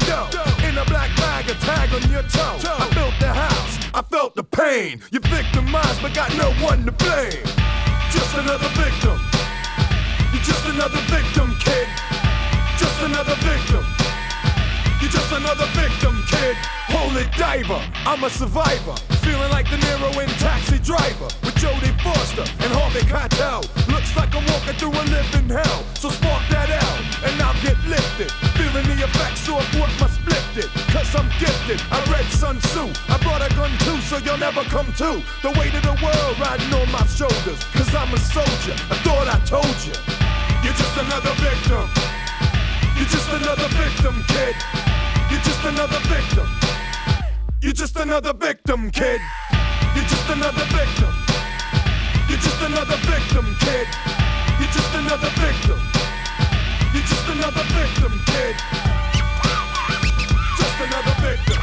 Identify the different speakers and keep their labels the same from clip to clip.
Speaker 1: Doe. In a black bag, a tag on your toe. I built the house, I felt the pain. You victimized, but got no one to blame. Just another victim. You're just another victim, kid. Just another victim. You're just another victim, kid. Holy diver, I'm a survivor. Feeling like De Niro in Taxi Driver with Jodie Foster and Harvey Keitel. Looks like I'm walking through a living hell. So spark that L and I'll get lifted. Feeling the effects of what my split did. Cause I'm gifted. I read Sun Tzu. I brought a gun too, so you'll never come to. The weight of the world riding on my shoulders. Cause I'm a soldier. I thought I told you. You're just another victim. You're just another victim, kid. You're just another victim. You're just another victim, kid. You're just another victim. You're just another victim, kid. You're just another victim. You're just another victim, kid. Just another victim.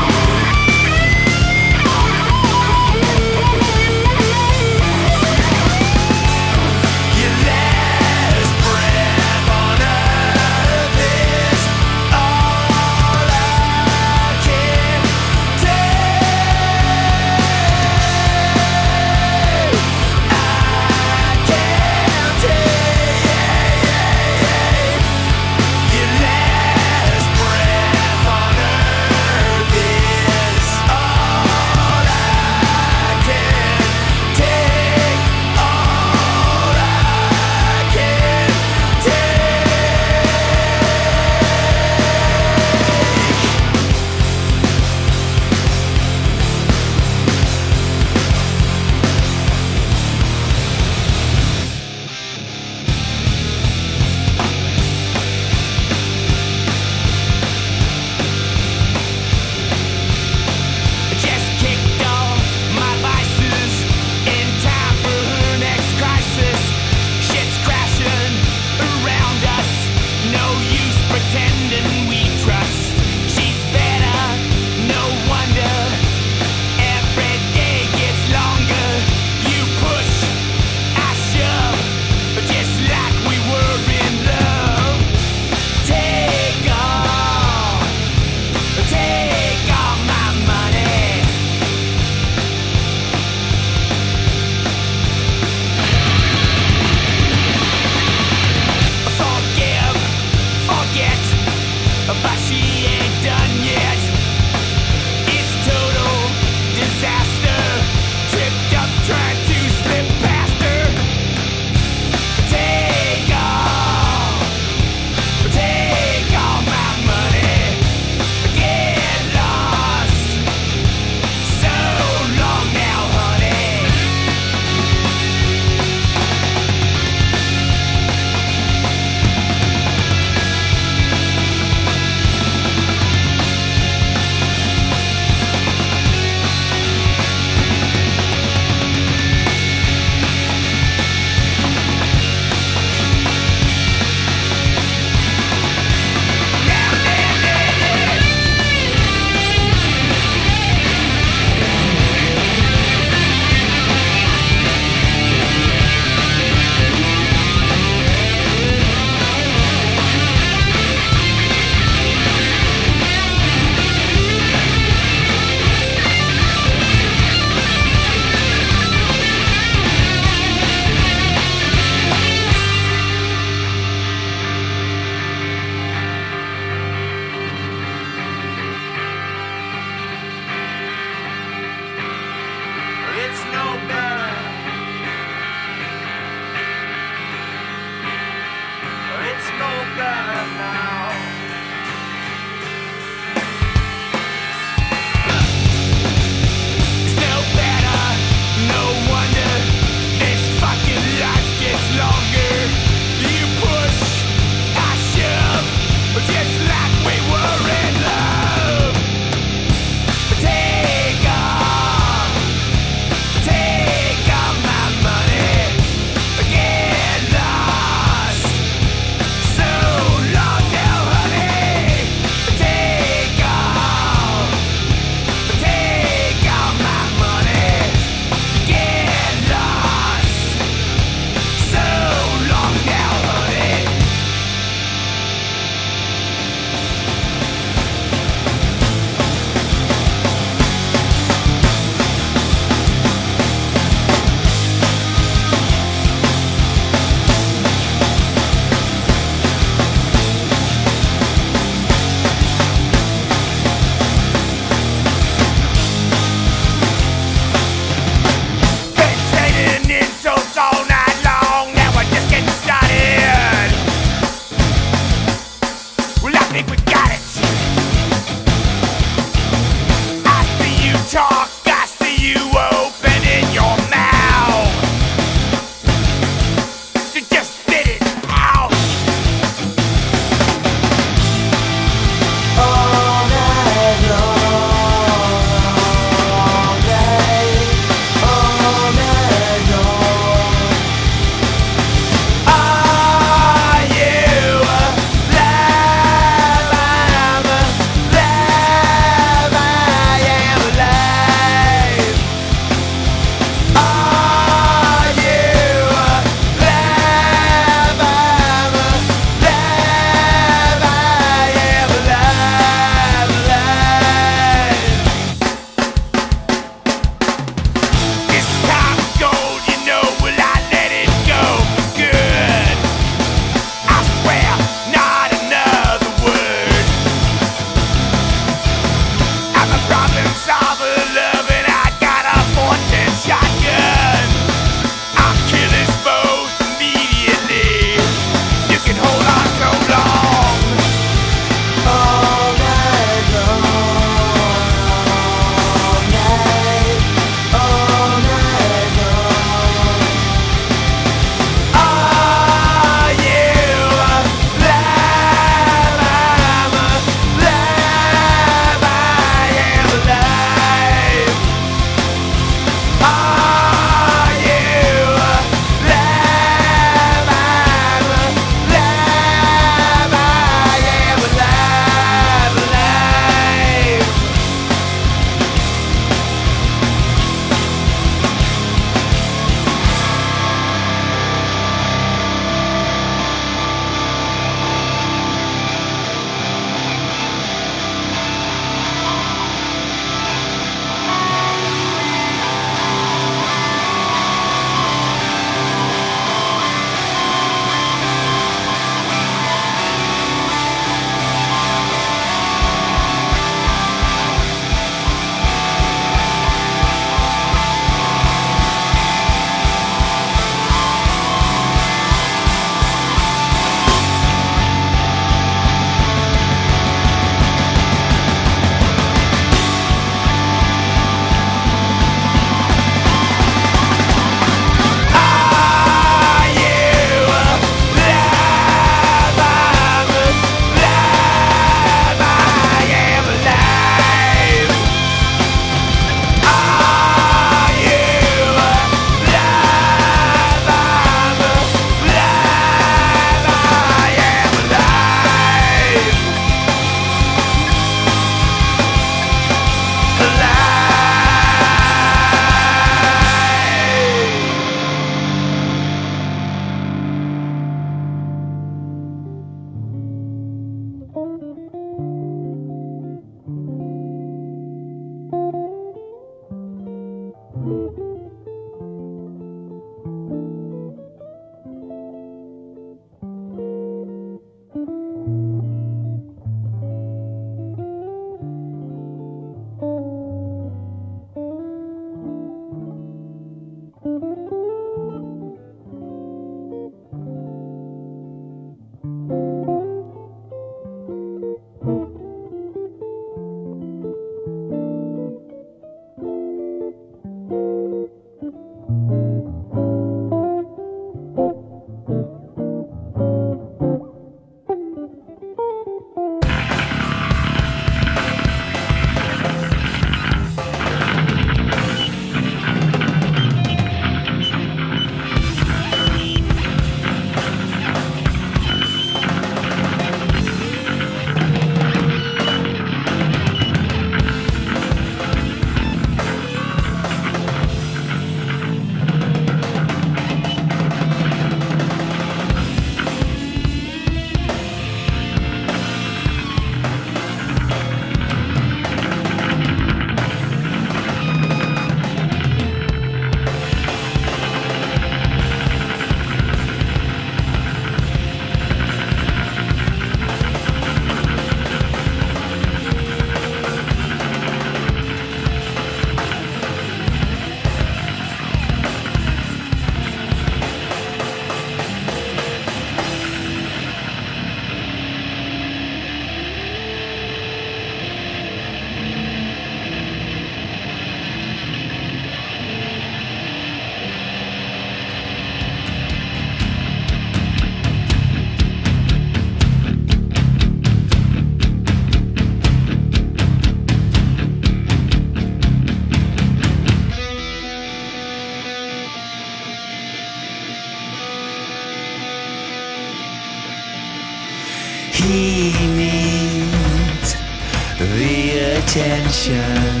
Speaker 2: Attention.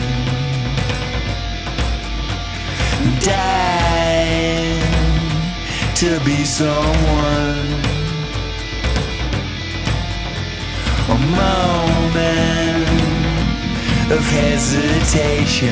Speaker 2: Dying to be someone. A moment of hesitation.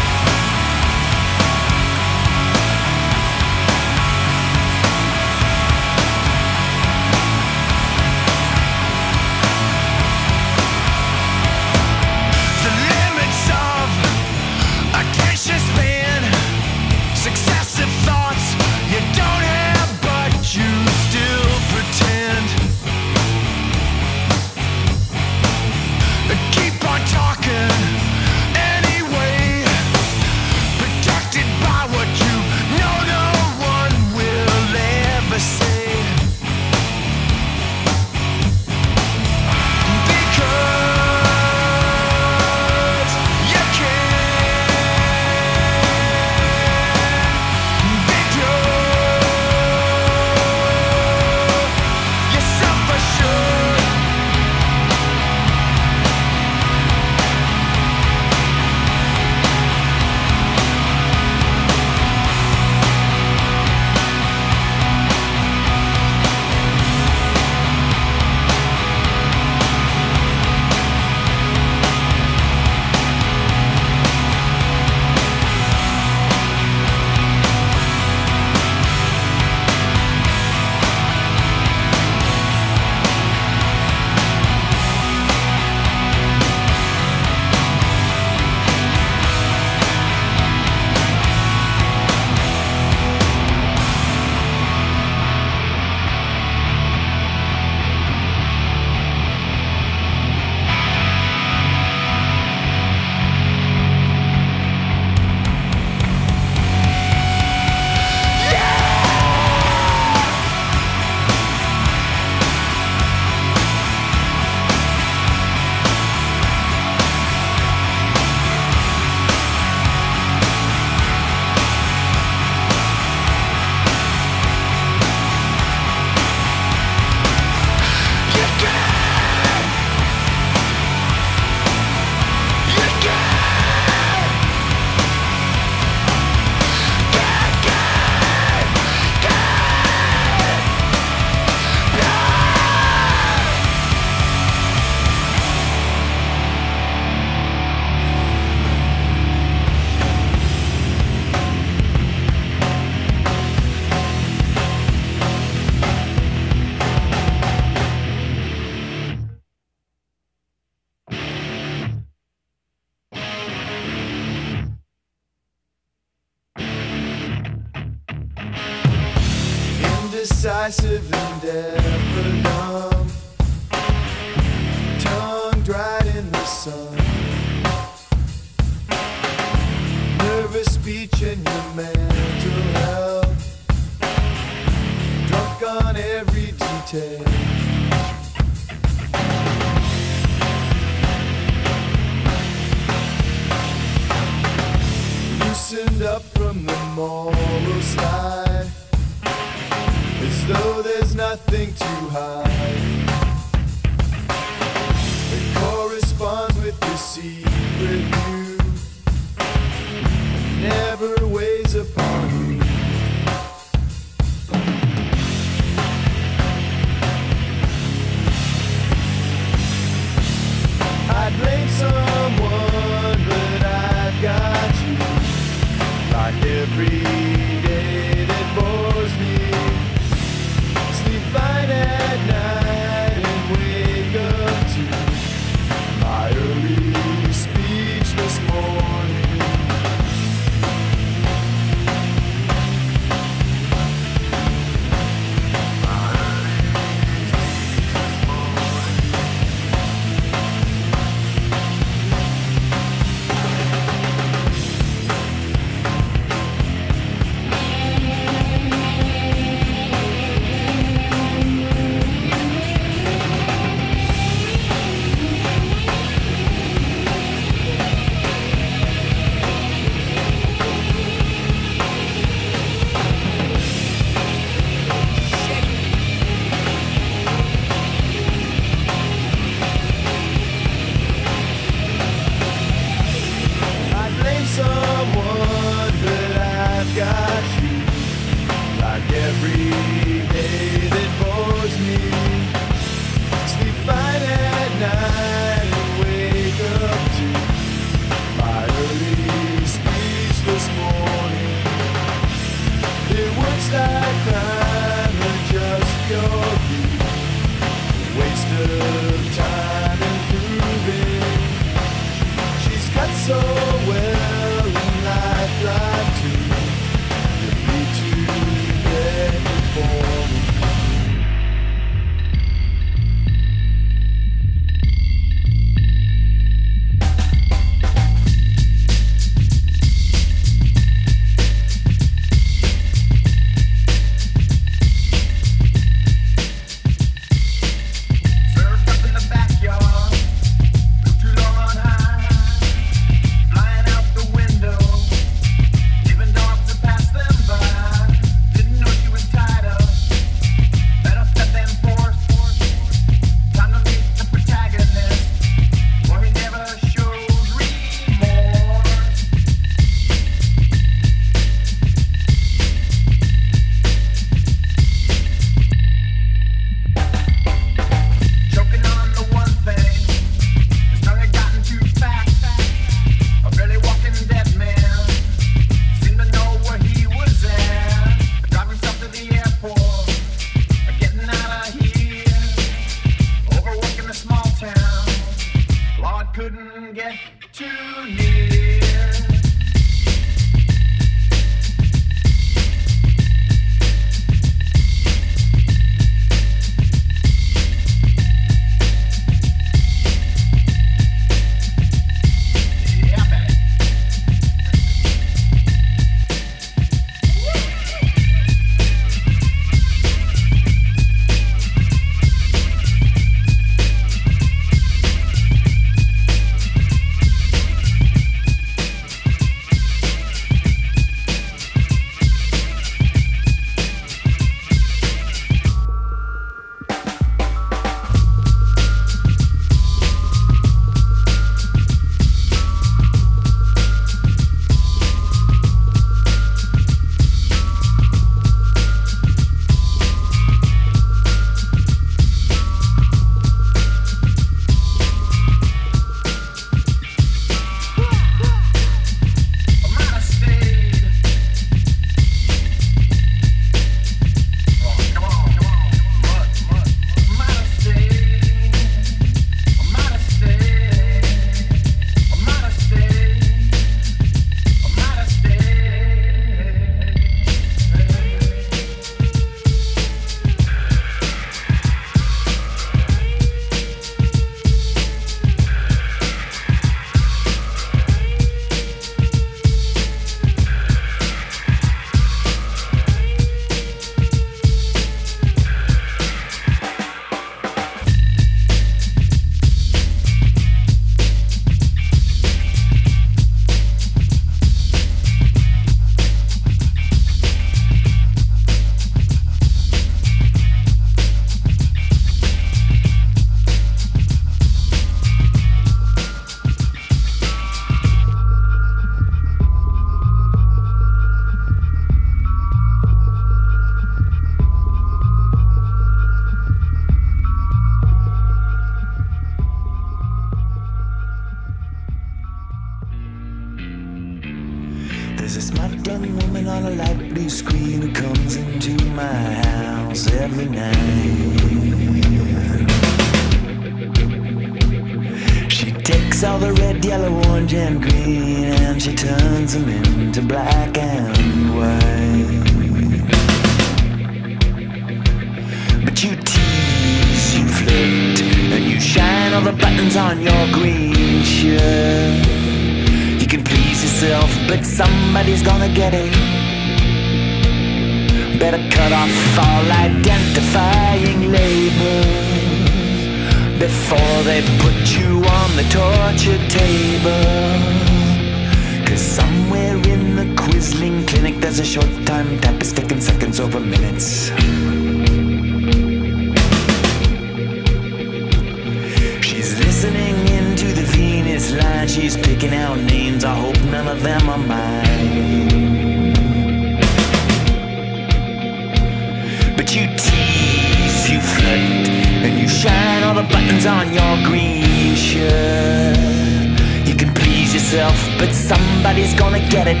Speaker 2: Yourself, but somebody's gonna get it.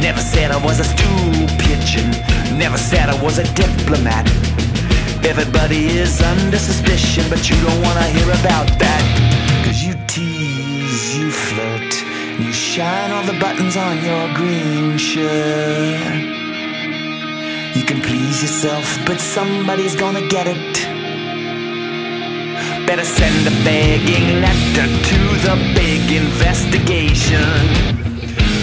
Speaker 2: Never said I was a stool pigeon, never said I was a diplomat. Everybody is under suspicion, but you don't wanna hear about that. Cause you tease, you flirt, you shine all the buttons on your green shirt. You can please yourself, but somebody's gonna get it. Better send a begging letter to the big investigation.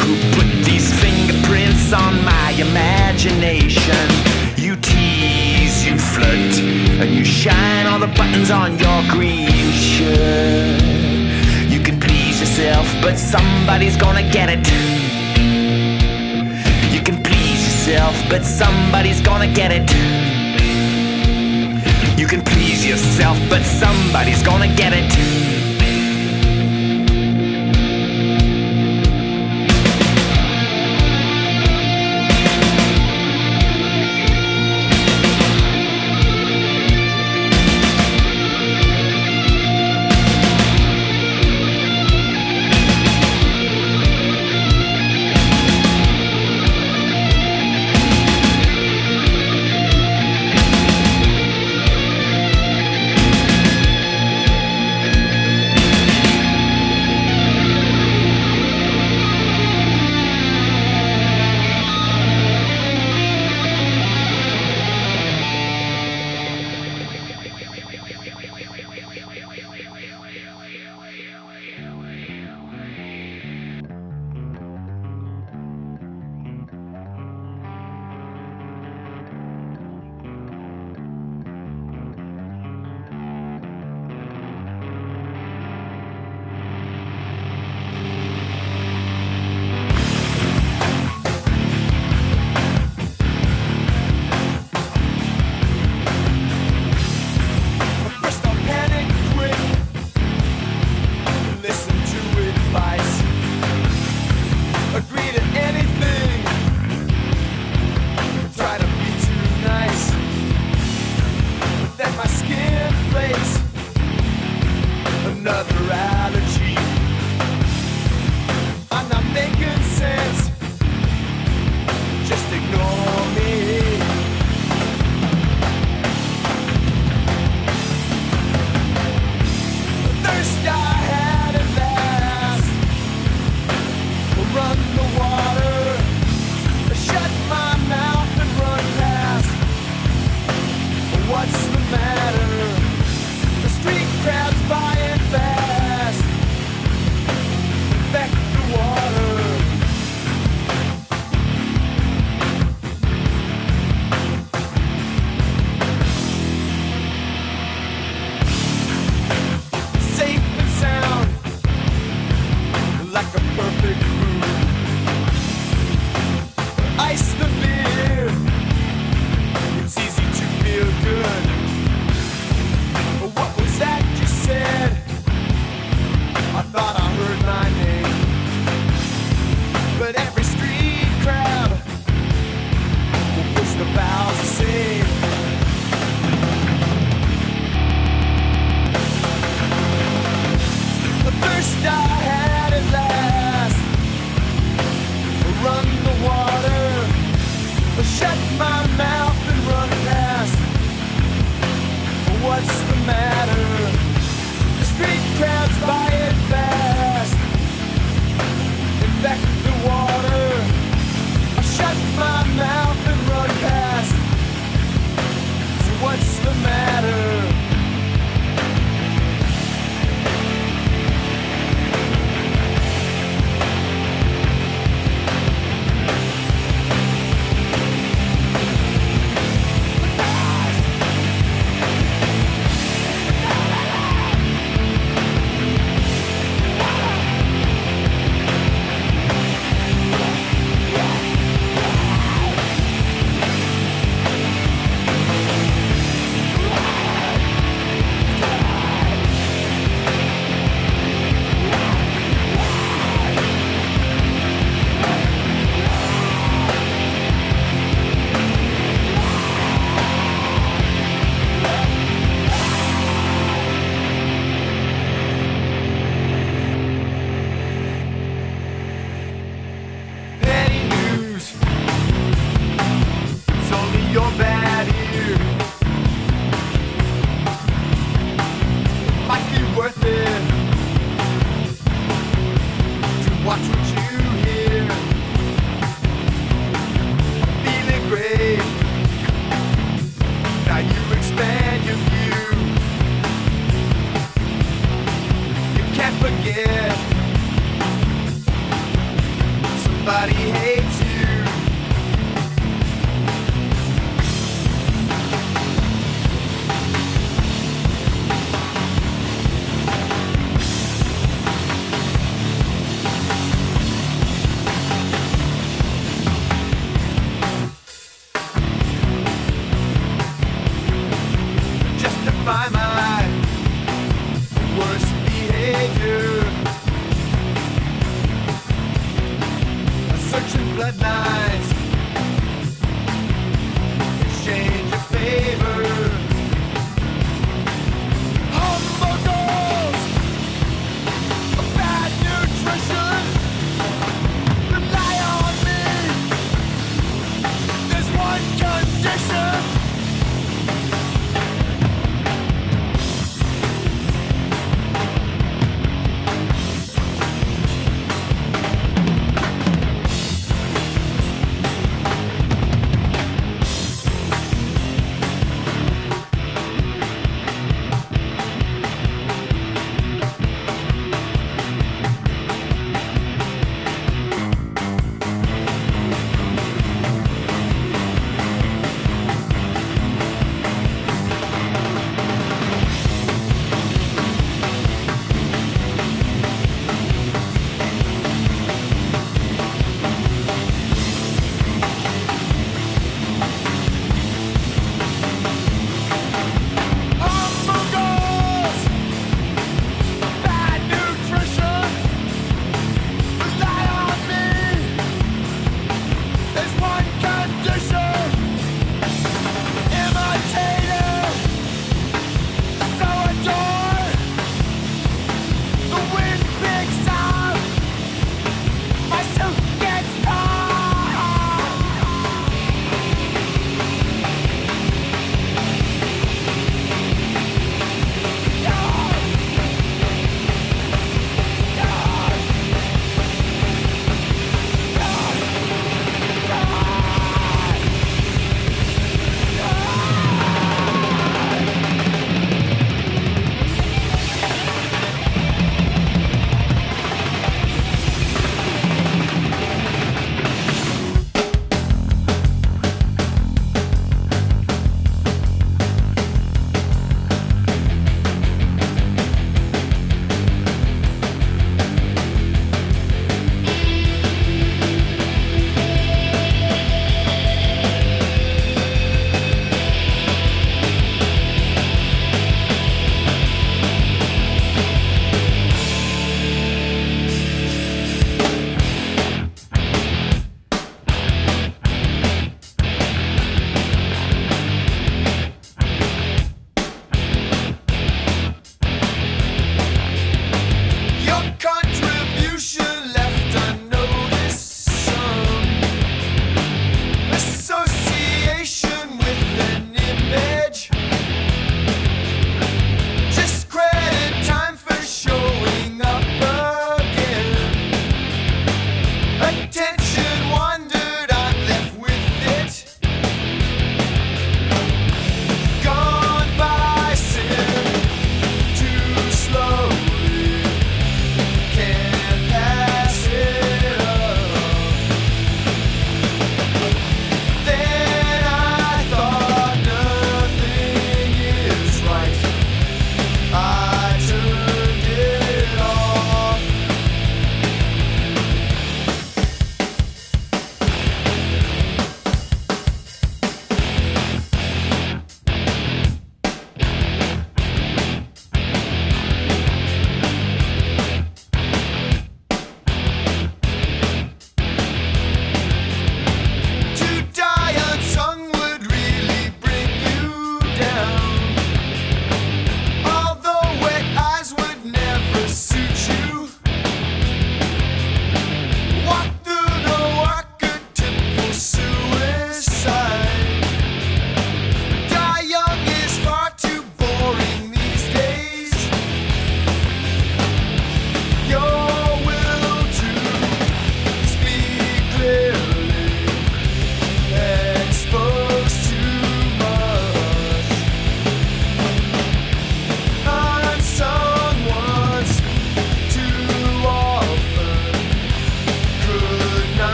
Speaker 2: Who put these fingerprints on my imagination? You tease, you flirt, and you shine all the buttons on your green shirt. You can please yourself, but somebody's gonna get it. You can please yourself, but somebody's gonna get it. You can please yourself, but somebody's gonna get it.
Speaker 3: Run